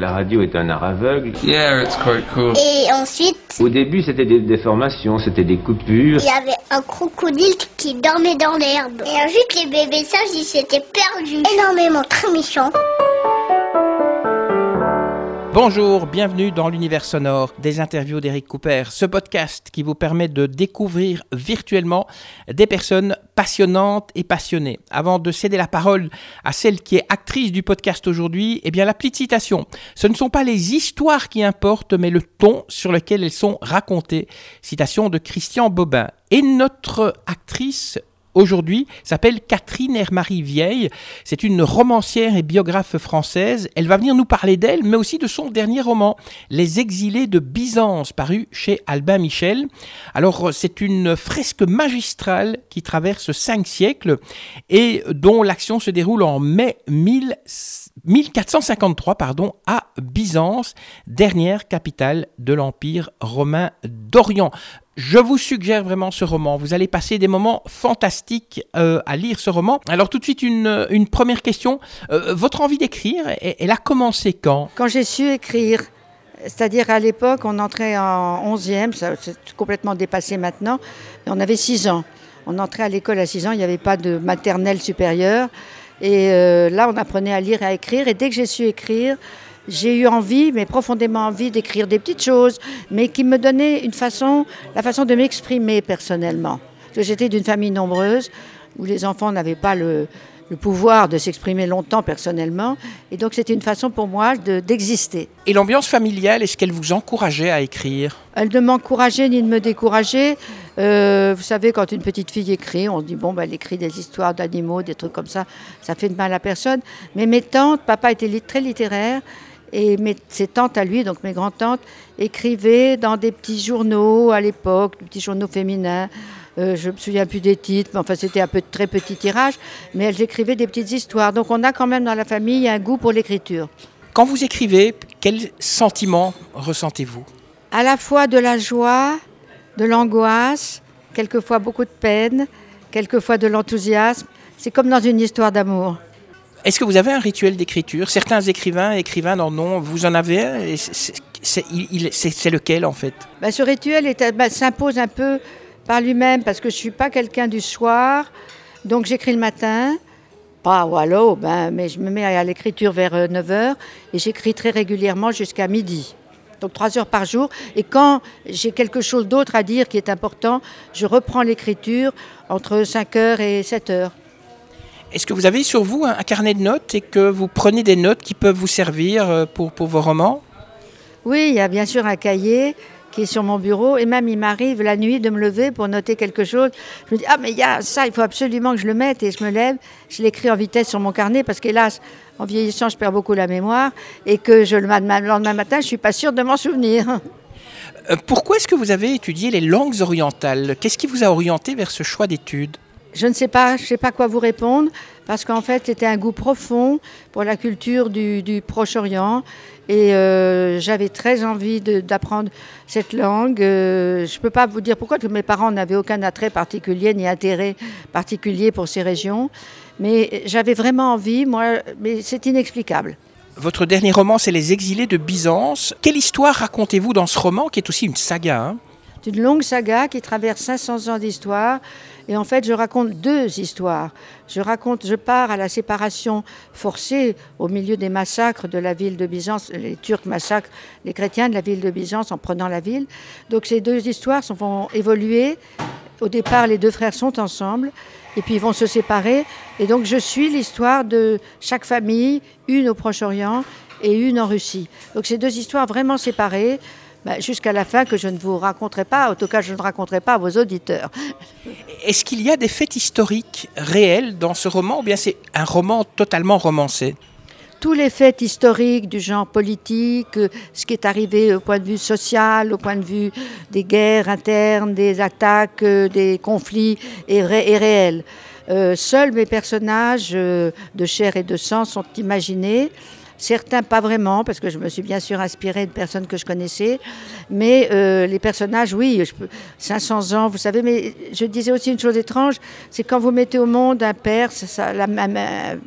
La radio est un art aveugle. Yeah, it's quite cool. Et ensuite, Au début, c'était des déformations, c'était des coupures. il y avait un crocodile qui dormait dans l'herbe. Et ensuite, les bébés sages, ils s'étaient perdus. Énormément, très méchants. Bonjour, bienvenue dans l'univers sonore des interviews d'Eric Cooper, ce podcast qui vous permet de découvrir virtuellement des personnes passionnantes et passionnées. Avant de céder la parole à celle qui est actrice du podcast aujourd'hui, eh bien la petite citation. Ce ne sont pas les histoires qui importent, mais le ton sur lequel elles sont racontées. Citation de Christian Bobin. Et notre actrice aujourd'hui s'appelle Catherine Hermarie Vieille. C'est une romancière et biographe française. Elle va venir nous parler d'elle, mais aussi de son dernier roman, Les Exilés de Byzance, paru chez Albin Michel. Alors, c'est une fresque magistrale qui traverse cinq siècles et dont l'action se déroule en mai 1000 1453 pardon, à Byzance, dernière capitale de l'Empire romain d'Orient. Je vous suggère vraiment ce roman. Vous allez passer des moments fantastiques euh, à lire ce roman. Alors tout de suite, une, une première question. Euh, votre envie d'écrire, elle, a commencé quand? Quand j'ai su écrire, c'est-à-dire à, l'époque, on entrait en 11e, ça c'est complètement dépassé maintenant, mais on avait 6 ans. On entrait à l'école à 6 ans, il n'y avait pas de maternelle supérieure. Et euh, là, on apprenait à lire et à écrire. Et dès que j'ai su écrire, j'ai eu envie, mais profondément envie, d'écrire des petites choses, mais qui me donnaient une façon, la façon de m'exprimer personnellement. Parce que j'étais d'une famille nombreuse où les enfants n'avaient pas le, le pouvoir de s'exprimer longtemps personnellement. Et donc, c'était une façon pour moi de- d'exister. Et l'ambiance familiale, est-ce qu'elle vous encourageait à écrire? Elle ne m'encourageait ni de me décourager. Euh, vous savez, quand une petite fille écrit, on se dit, bon, ben, elle écrit des histoires d'animaux, des trucs comme ça, ça fait de mal à personne. Mais mes tantes, papa était li- très littéraire, et mes, ses tantes à lui, donc mes grands-tantes, écrivaient dans des petits journaux à l'époque, des petits journaux féminins. Euh, je me souviens plus des titres, mais enfin c'était un peu très petit tirage, mais elles écrivaient des petites histoires. Donc on a quand même dans la famille un goût pour l'écriture. Quand vous écrivez, quel sentiment ressentez-vous? À la fois de la joie, de l'angoisse, quelquefois beaucoup de peine, quelquefois de l'enthousiasme. C'est comme dans une histoire d'amour. Est-ce que vous avez un rituel d'écriture? Certains écrivains, écrivains en ont. Vous en avez un? Et c'est- lequel en fait? Ben, ce rituel est- ben, s'impose un peu par lui-même parce que je ne suis pas quelqu'un du soir. Donc j'écris le matin, pas voilà, ben, mais je me mets à l'écriture vers 9h et j'écris très régulièrement jusqu'à midi. Donc trois heures par jour. Et quand j'ai quelque chose d'autre à dire qui est important, je reprends l'écriture entre 5h et 7h. Est-ce que vous avez sur vous un, un carnet de notes et que vous prenez des notes qui peuvent vous servir euh, pour, pour vos romans? Oui, il y a bien sûr un cahier qui est sur mon bureau et même il m'arrive la nuit de me lever pour noter quelque chose. Je me dis, ah mais il y a ça, il faut absolument que je le mette et je me lève, je l'écris en vitesse sur mon carnet parce qu'hélas, en vieillissant, je perds beaucoup la mémoire et que je, le ma- le lendemain matin, je ne suis pas sûre de m'en souvenir. Euh, Pourquoi est-ce que vous avez étudié les langues orientales? Qu'est-ce qui vous a orienté vers ce choix d'études? Je ne sais pas, je sais pas quoi vous répondre, parce qu'en fait, c'était un goût profond pour la culture du, du Proche-Orient. Et euh, j'avais très envie d'apprendre cette langue. Euh, je ne peux pas vous dire pourquoi, parce que mes parents n'avaient aucun attrait particulier ni intérêt particulier pour ces régions. Mais j'avais vraiment envie, moi, mais c'est inexplicable. Votre dernier roman, c'est Les Exilés de Byzance. Quelle histoire racontez-vous dans ce roman, qui est aussi une saga hein? C'est une longue saga qui traverse 500 ans d'histoire. Et en fait, je raconte deux histoires. Je raconte, je pars à la séparation forcée au milieu des massacres de la ville de Byzance. Les Turcs massacrent les chrétiens de la ville de Byzance en prenant la ville. Donc ces deux histoires vont évoluer. Au départ, les deux frères sont ensemble. Et puis ils vont se séparer. Et donc je suis l'histoire de chaque famille, une au Proche-Orient et une en Russie. Donc ces deux histoires vraiment séparées. bah, jusqu'à la fin que je ne vous raconterai pas, en tout cas je ne raconterai pas à vos auditeurs. Est-ce qu'il y a des faits historiques réels dans ce roman ou bien c'est un roman totalement romancé? Tous les faits historiques du genre politique, euh, ce qui est arrivé au point de vue social, au point de vue des guerres internes, des attaques, euh, des conflits, est, ré- est réel. Euh, seuls mes personnages de chair et de sang sont imaginés. Certains pas vraiment, parce que je me suis bien sûr inspirée de personnes que je connaissais. Mais les personnages, oui, je peux- 500 ans, vous savez. Mais je disais aussi une chose étrange, c'est quand vous mettez au monde un père, la, un,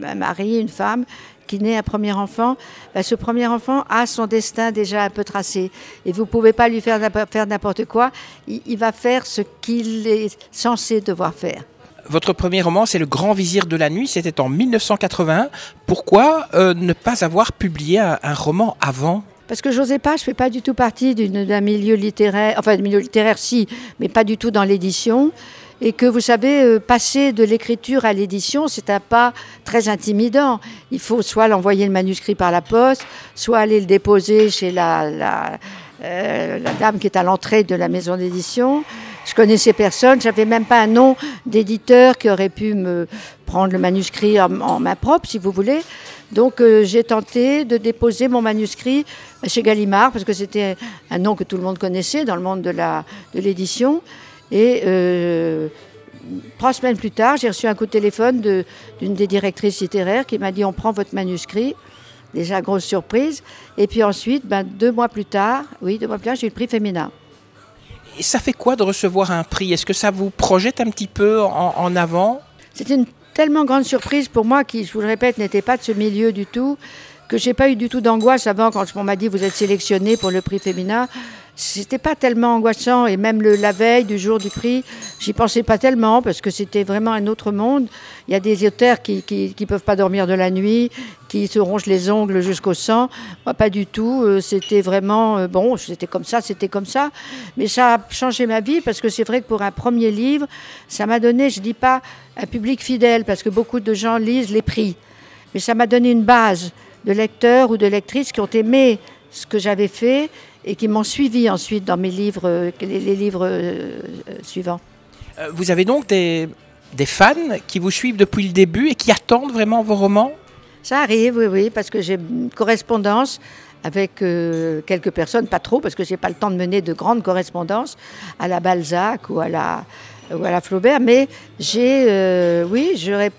un mari, une femme, qui naît un premier enfant, ben, ce premier enfant a son destin déjà un peu tracé. Et vous ne pouvez pas lui faire n'importe quoi. Il, va faire ce qu'il est censé devoir faire. Votre premier roman, c'est Le Grand Vizir de la Nuit, c'était en 1981. Pourquoi euh, ne pas avoir publié un, roman avant? Parce que j'osais pas, je fais pas du tout partie d'un milieu littéraire, enfin d'un milieu littéraire si, mais pas du tout dans l'édition et que vous savez, euh, passer de l'écriture à l'édition, c'est un pas très intimidant. Il faut soit l'envoyer le manuscrit par la poste, soit aller le déposer chez euh, la dame qui est à l'entrée de la maison d'édition. Je connaissais personne, j'avais même pas un nom d'éditeur qui aurait pu me prendre le manuscrit en, main propre, si vous voulez. Donc euh, j'ai tenté de déposer mon manuscrit chez Gallimard, parce que c'était un nom que tout le monde connaissait dans le monde de l'édition. Et euh, trois semaines plus tard, j'ai reçu un coup de téléphone d'une des directrices littéraires qui m'a dit on prend votre manuscrit. Déjà, grosse surprise. Et puis ensuite, ben, deux mois plus tard, oui, deux mois plus tard, j'ai eu le prix féminin. Et ça fait quoi de recevoir un prix? Est-ce que ça vous projette un petit peu en, avant? C'était une tellement grande surprise pour moi, qui, je vous le répète, n'était pas de ce milieu du tout, que j'ai pas eu du tout d'angoisse avant quand on m'a dit vous êtes sélectionné pour le prix féminin c'était pas tellement angoissant et même le, la veille du jour du prix, j'y pensais pas tellement parce que c'était vraiment un autre monde. Il y a des auteurs qui, qui, peuvent pas dormir de la nuit, qui se rongent les ongles jusqu'au sang. Moi, pas du tout. Euh, c'était vraiment euh, bon. C'était comme ça, c'était comme ça. Mais ça a changé ma vie parce que c'est vrai que pour un premier livre, ça m'a donné, je dis pas un public fidèle parce que beaucoup de gens lisent les prix, mais ça m'a donné une base de lecteurs ou de lectrices qui ont aimé ce que j'avais fait et qui m'ont suivi ensuite dans mes livres, euh, les, livres euh, euh, suivants. Vous avez donc des, des fans qui vous suivent depuis le début et qui attendent vraiment vos romans? Ça arrive, oui, oui, parce que j'ai une correspondance avec quelques personnes, pas trop, parce que j'ai pas le temps de mener de grandes correspondances à la Balzac ou à la, ou à la Flaubert, mais j'ai, oui,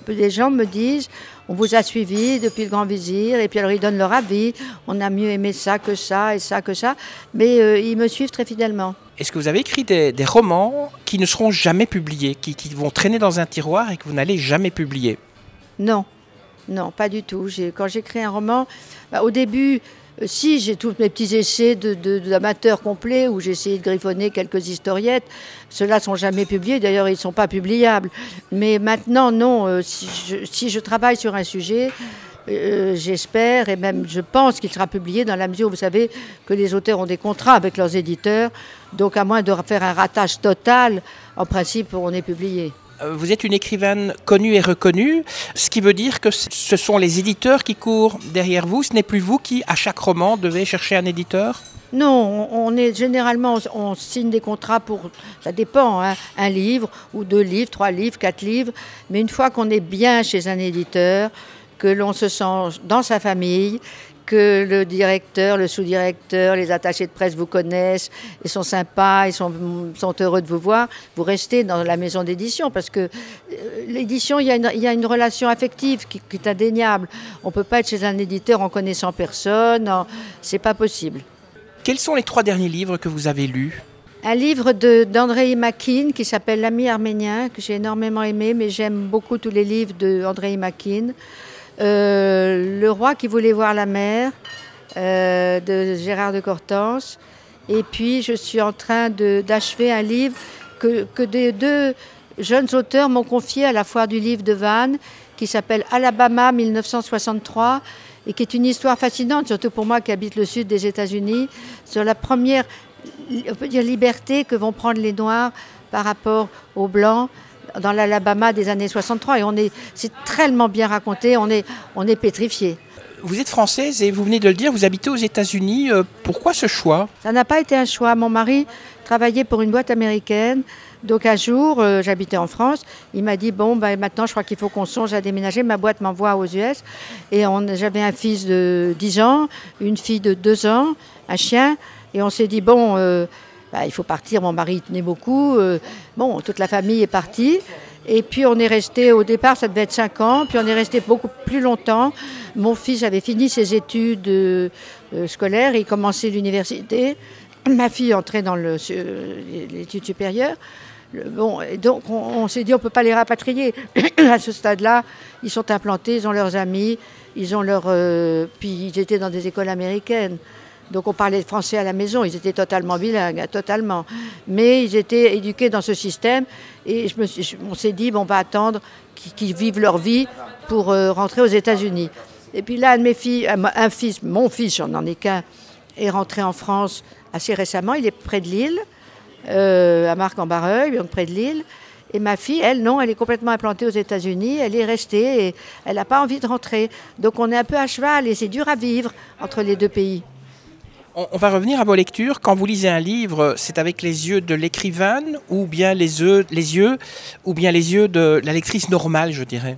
les gens me disent, on vous a suivi depuis le Grand Vizir, et puis alors ils donnent leur avis, on a mieux aimé ça que ça et ça que ça, mais euh, ils me suivent très fidèlement. Est-ce que vous avez écrit des, romans qui ne seront jamais publiés, qui, vont traîner dans un tiroir et que vous n'allez jamais publier? Non, non, pas du tout. Quand j'écris un roman, bah, au début, si, j'ai tous mes petits essais d'amateurs de, complets où j'ai essayé de griffonner quelques historiettes. Ceux-là sont jamais publiés, d'ailleurs ils ne sont pas publiables. Mais maintenant, non, euh, si, je, travaille sur un sujet, euh, j'espère et même je pense qu'il sera publié dans la mesure où vous savez que les auteurs ont des contrats avec leurs éditeurs. Donc à moins de faire un ratage total, en principe, on est publié. Euh, vous êtes une écrivaine connue et reconnue, ce qui veut dire que ce sont les éditeurs qui courent derrière vous. Ce n'est plus vous qui, à chaque roman, devez chercher un éditeur? Non, on est généralement, on signe des contrats pour, ça dépend, hein, un livre ou deux livres, trois livres, quatre livres. Mais une fois qu'on est bien chez un éditeur, que l'on se sent dans sa famille, que le directeur, le sous-directeur, les attachés de presse vous connaissent, ils sont sympas, ils sont, sont heureux de vous voir, vous restez dans la maison d'édition parce que euh, l'édition, il, il, y a une relation affective qui, est indéniable. On ne peut pas être chez un éditeur en connaissant personne, c'est pas possible. Quels sont les trois derniers livres que vous avez lus? Un livre d'Andrei Makin qui s'appelle L'ami arménien, que j'ai énormément aimé, mais j'aime beaucoup tous les livres d'Andrei Makin. Euh, le roi qui voulait voir la mer euh, de Gérard de Cortance. Et puis je suis en train d'achever un livre que, que des deux jeunes auteurs m'ont confié à la foire du livre de Vannes, qui s'appelle Alabama 1963 et qui est une histoire fascinante, surtout pour moi qui habite le sud des États-Unis, sur la première liberté que vont prendre les Noirs par rapport aux Blancs dans l'Alabama des années 63 et on est, c'est tellement bien raconté, on est, on est pétrifié. Vous êtes française et vous venez de le dire, vous habitez aux États-Unis. Euh, pourquoi ce choix? Ça n'a pas été un choix. Mon mari travaillait pour une boîte américaine. Donc un jour, euh, j'habitais en France, il m'a dit, bon, ben, maintenant je crois qu'il faut qu'on songe à déménager, ma boîte m'envoie aux US. Et j'avais un fils de 10 ans, une fille de 2 ans, un chien, et on s'est dit, bon, euh, bah, il faut partir, mon mari tenait beaucoup. Euh, bon, toute la famille est partie. Et puis on est resté, au départ, ça devait être 5 ans, puis on est resté beaucoup plus longtemps. Mon fils avait fini ses études euh, euh, scolaires, il commençait l'université. Ma fille entrait dans l'étude supérieure. Bon, donc on, s'est dit on ne peut pas les rapatrier. à ce stade-là, ils sont implantés, ils ont leurs amis. ils ont leur. puis ils étaient dans des écoles américaines. Donc on parlait français à la maison, ils étaient totalement bilingues, hein, totalement. Mais ils étaient éduqués dans ce système et je me suis- on s'est dit, bon, on va attendre qu'ils vivent leur vie pour euh, rentrer aux États-Unis. Et puis là, un mes filles, fils, mon fils, j'en en ai qu'un, est rentré en France assez récemment, il est près de Lille, euh, à Marc-en-Barreuil, donc près de Lille. Et ma fille, elle, non, elle est complètement implantée aux États-Unis, elle est restée et elle n'a pas envie de rentrer. Donc on est un peu à cheval et c'est dur à vivre entre les deux pays. On, va revenir à vos lectures. Quand vous lisez un livre, c'est avec les yeux de l'écrivaine ou bien les yeux, les yeux, ou bien les yeux de la lectrice normale, je dirais?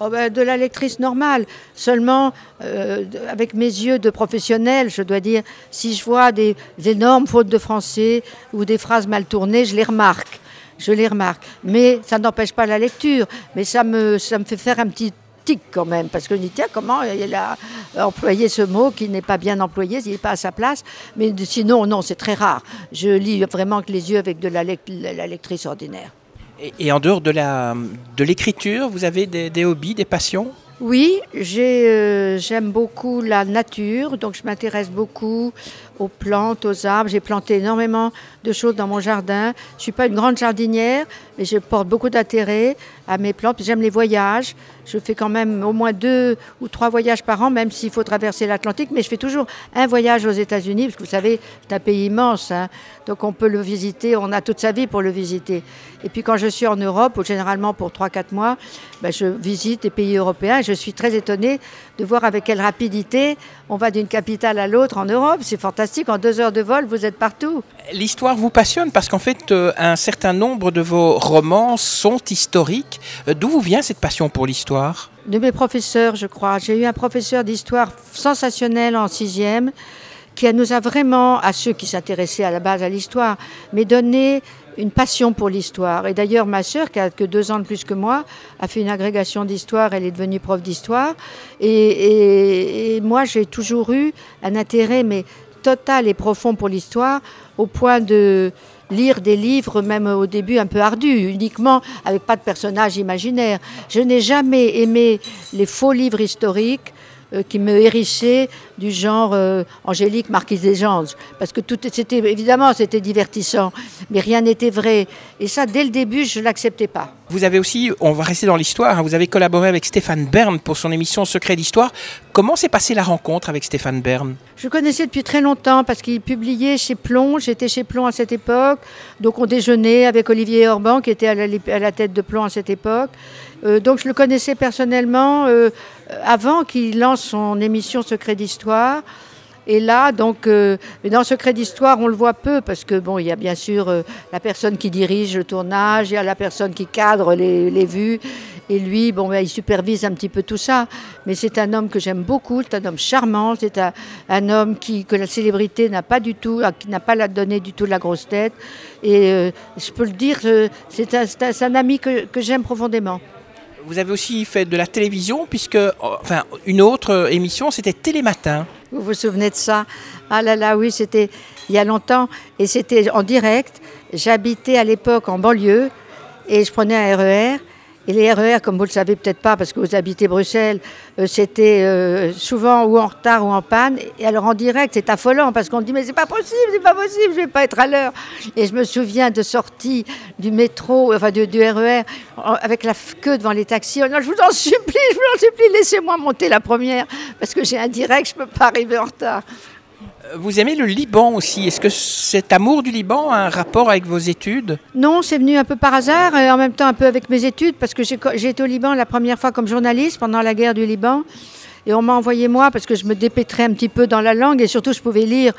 Oh ben, de la lectrice normale. Seulement, euh, avec mes yeux de professionnel, je dois dire, si je vois des, énormes fautes de français ou des phrases mal tournées, je les remarque. Je les remarque. Mais ça n'empêche pas la lecture. Mais ça me fait faire un petit tic quand même. Parce que je me dis, tiens, comment il a employé ce mot qui n'est pas bien employé, il n'est pas à sa place. Mais sinon, non, c'est très rare. Je lis vraiment que les yeux avec de la, lec- la lectrice ordinaire. Et, et en dehors de la de l'écriture, vous avez des, des hobbies, des passions? Oui, euh, j'aime beaucoup la nature, donc je m'intéresse beaucoup aux plantes, aux arbres. J'ai planté énormément de choses dans mon jardin. Je ne suis pas une grande jardinière, mais je porte beaucoup d'intérêt à mes plantes. J'aime les voyages. Je fais quand même au moins deux ou trois voyages par an, même s'il faut traverser l'Atlantique. Mais je fais toujours un voyage aux États-Unis, parce que vous savez, c'est un pays immense. hein. donc on peut le visiter, on a toute sa vie pour le visiter. Et puis quand je suis en Europe, ou généralement pour 3-4 mois, ben, je visite des pays européens. Et je suis très étonnée de voir avec quelle rapidité on va d'une capitale à l'autre en Europe. C'est fantastique. En deux heures de vol, vous êtes partout. L'histoire vous passionne parce qu'en fait, euh, un certain nombre de vos romans sont historiques. Euh, D'où vous vient cette passion pour l'histoire? De mes professeurs, je crois. J'ai eu un professeur d'histoire sensationnel en sixième qui nous a vraiment, à ceux qui s'intéressaient à la base à l'histoire, mais donné une passion pour l'histoire. Et d'ailleurs, ma sœur, qui a que deux ans de plus que moi, a fait une agrégation d'histoire, elle est devenue prof d'histoire. Et, et- et moi, j'ai toujours eu un intérêt, mais total et profond pour l'histoire, au point de lire des livres, même au début un peu ardus, uniquement avec pas de personnages imaginaires. Je n'ai jamais aimé les faux livres historiques euh, qui me hérissaient du genre euh, Angélique, Marquise des Anges, parce que tout c'était évidemment c'était divertissant, mais rien n'était vrai. Et ça, dès le début, je l'acceptais pas. Vous avez aussi, on va rester dans l'histoire, hein, vous avez collaboré avec Stéphane Bern pour son émission Secret d'Histoire. Comment s'est passée la rencontre avec Stéphane Bern? Je le connaissais depuis très longtemps parce qu'il publiait chez Plomb. J'étais chez Plomb à cette époque. Donc on déjeunait avec Olivier Orban qui était à la, à la tête de Plomb à cette époque. Euh, donc je le connaissais personnellement euh, avant qu'il lance son émission Secret d'Histoire. Et là, donc, euh, dans Secret d'Histoire, on le voit peu parce que bon, il y a bien sûr euh, la personne qui dirige le tournage, il y a la personne qui cadre les, les vues, et lui, bon, ben, il supervise un petit peu tout ça. Mais c'est un homme que j'aime beaucoup, c'est un homme charmant, c'est un, un homme qui que la célébrité n'a pas du tout, qui n'a pas la donné du tout la grosse tête. Et euh, je peux le dire, euh, c'est un, un ami que, que j'aime profondément. Vous avez aussi fait de la télévision, puisque, euh, enfin, une autre émission, c'était Télématin. Vous vous souvenez de ça? Ah là là, oui, c'était il y a longtemps et c'était en direct. J'habitais à l'époque en banlieue et je prenais un RER. Et les RER, comme vous le savez peut-être pas, parce que vous habitez Bruxelles, euh, c'était euh, souvent ou en retard ou en panne. Et alors en direct, c'est affolant parce qu'on dit mais c'est pas possible, c'est pas possible, je vais pas être à l'heure. Et je me souviens de sorties du métro, enfin du, RER, en- avec la queue devant les taxis. Non, je vous en supplie, je vous en supplie, laissez-moi monter la première parce que j'ai un direct, je peux pas arriver en retard. Vous aimez le Liban aussi. Est-ce que cet amour du Liban a un rapport avec vos études? Non, c'est venu un peu par hasard et en même temps un peu avec mes études parce que j'ai été au Liban la première fois comme journaliste pendant la guerre du Liban et on m'a envoyé moi parce que je me dépêtrais un petit peu dans la langue et surtout je pouvais lire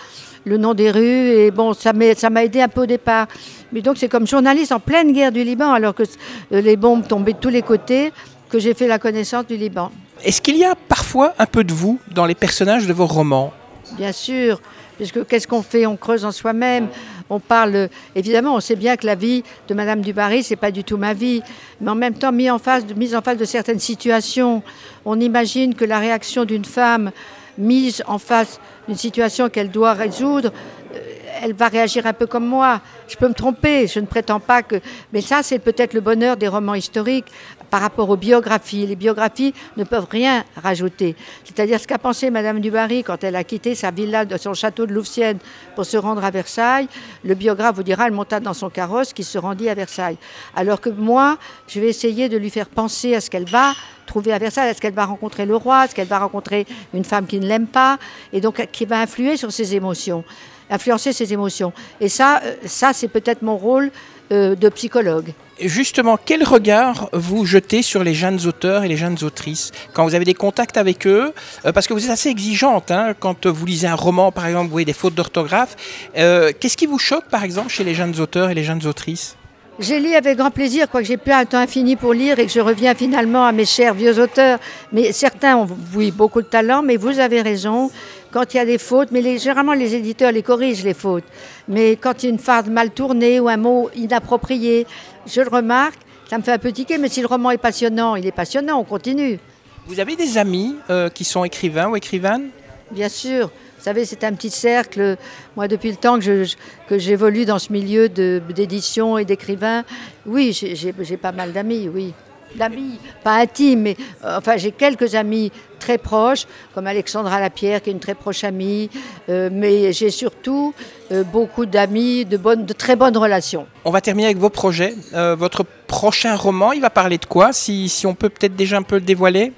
le nom des rues et bon ça m'a ça m'a aidé un peu au départ. Mais donc c'est comme journaliste en pleine guerre du Liban alors que euh, les bombes tombaient de tous les côtés que j'ai fait la connaissance du Liban. Est-ce qu'il y a parfois un peu de vous dans les personnages de vos romans? Bien sûr, puisque qu'est-ce qu'on fait? On creuse en soi-même. On parle, évidemment, on sait bien que la vie de Madame Dubarry, c'est pas du tout ma vie, mais en même temps, mise en face de certaines situations, on imagine que la réaction d'une femme mise en face d'une situation qu'elle doit résoudre, euh, elle va réagir un peu comme moi. Je peux me tromper, je ne prétends pas que. Mais ça, c'est peut-être le bonheur des romans historiques. Par rapport aux biographies. Les biographies ne peuvent rien rajouter. C'est-à-dire ce qu'a pensé Madame du Barry quand elle a quitté sa villa de son château de Louvciennes pour se rendre à Versailles. Le biographe vous dira, elle monta dans son carrosse qui se rendit à Versailles. Alors que moi, je vais essayer de lui faire penser à ce qu'elle va trouver à Versailles Est-ce qu'elle va rencontrer le roi? Est-ce qu'elle va rencontrer une femme qui ne l'aime pas? Et donc qui va influer sur ses émotions, influencer ses émotions. Et ça, euh, ça c'est peut-être mon rôle euh, de psychologue. Justement, quel regard vous jetez sur les jeunes auteurs et les jeunes autrices quand vous avez des contacts avec eux? Euh, Parce que vous êtes assez exigeante hein, quand vous lisez un roman, par exemple, vous voyez des fautes d'orthographe. Qu'est-ce qui vous choque, par exemple, chez les jeunes auteurs et les jeunes autrices? J'ai lu avec grand plaisir, quoique j'ai plus un temps infini pour lire et que je reviens finalement à mes chers vieux auteurs. Mais certains ont, oui, beaucoup de talent, mais vous avez raison. Quand il y a des fautes, mais les, généralement les éditeurs les corrigent les fautes. Mais quand il y a une phrase mal tournée ou un mot inapproprié, je le remarque, ça me fait un peu tiquer. Mais si le roman est passionnant, il est passionnant, on continue. Vous avez des amis euh, qui sont écrivains ou écrivaines? Bien sûr. Vous savez, c'est un petit cercle. Moi, depuis le temps que, que j'évolue dans ce milieu d'édition et d'écrivains, oui, j'ai pas mal d'amis, oui. D'amis, pas intimes, mais euh, enfin, j'ai quelques amis très proches, comme Alexandra Lapierre, qui est une très proche amie, euh, mais j'ai surtout euh, beaucoup d'amis, de, bonnes, de très bonnes relations. On va terminer avec vos projets. votre prochain roman, il va parler de quoi si, si on peut peut-être déjà un peu le dévoiler?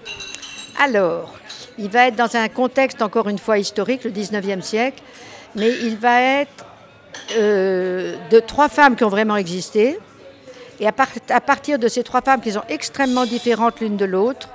Alors, il va être dans un contexte, encore une fois, historique, le 19e siècle, mais il va être de trois femmes qui ont vraiment existé. Et à, partir de ces trois femmes qui sont extrêmement différentes l'une de l'autre,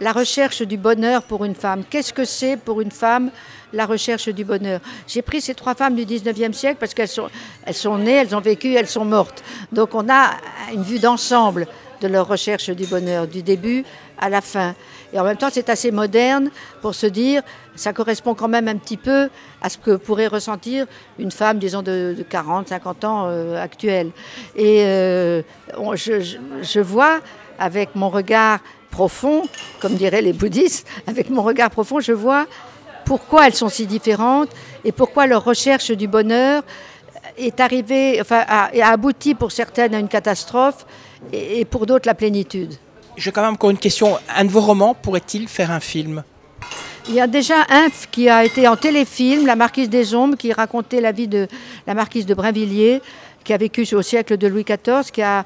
la recherche du bonheur pour une femme. Qu'est-ce que c'est pour une femme la recherche du bonheur? J'ai pris ces trois femmes du 19e siècle parce qu'elles sont, elles sont nées, elles ont vécu, elles sont mortes. Donc on a une vue d'ensemble de leur recherche du bonheur, du début à la fin. Et en même temps, c'est assez moderne pour se dire, ça correspond quand même un petit peu à ce que pourrait ressentir une femme, disons, de, 40, 50 ans euh, actuelle. Et euh, je, vois avec mon regard profond, comme diraient les bouddhistes, avec mon regard profond, je vois pourquoi elles sont si différentes et pourquoi leur recherche du bonheur est arrivée, enfin, a, abouti pour certaines à une catastrophe et pour d'autres la plénitude. J'ai quand même encore une question. Un de vos romans pourrait-il faire un film? Il y a déjà un qui a été en téléfilm, La Marquise des Ombres, qui racontait la vie de la Marquise de Brinvilliers, qui a vécu au siècle de Louis XIV, qui a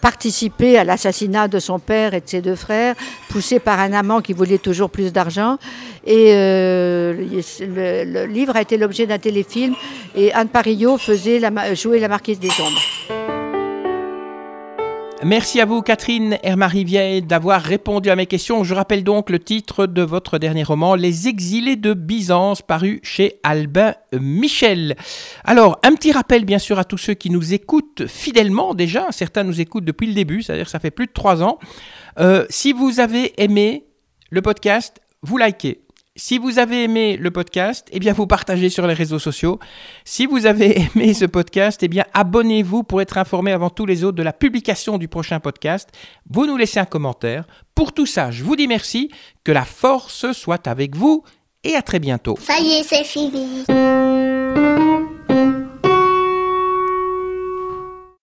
participé à l'assassinat de son père et de ses deux frères, poussé par un amant qui voulait toujours plus d'argent. Et euh, le, livre a été l'objet d'un téléfilm et Anne Parillo faisait la, jouer la Marquise des Ombres. Merci à vous, Catherine Hermarivier, d'avoir répondu à mes questions. Je rappelle donc le titre de votre dernier roman, Les Exilés de Byzance, paru chez Albin Michel. Alors, un petit rappel, bien sûr, à tous ceux qui nous écoutent fidèlement déjà. Certains nous écoutent depuis le début, c'est-à-dire ça fait plus de trois ans. Euh, si vous avez aimé le podcast, vous likez. Si vous avez aimé le podcast, eh bien vous partagez sur les réseaux sociaux. Si vous avez aimé ce podcast, eh bien abonnez-vous pour être informé avant tous les autres de la publication du prochain podcast. Vous nous laissez un commentaire. Pour tout ça, je vous dis merci, que la force soit avec vous et à très bientôt. Ça y est, c'est fini.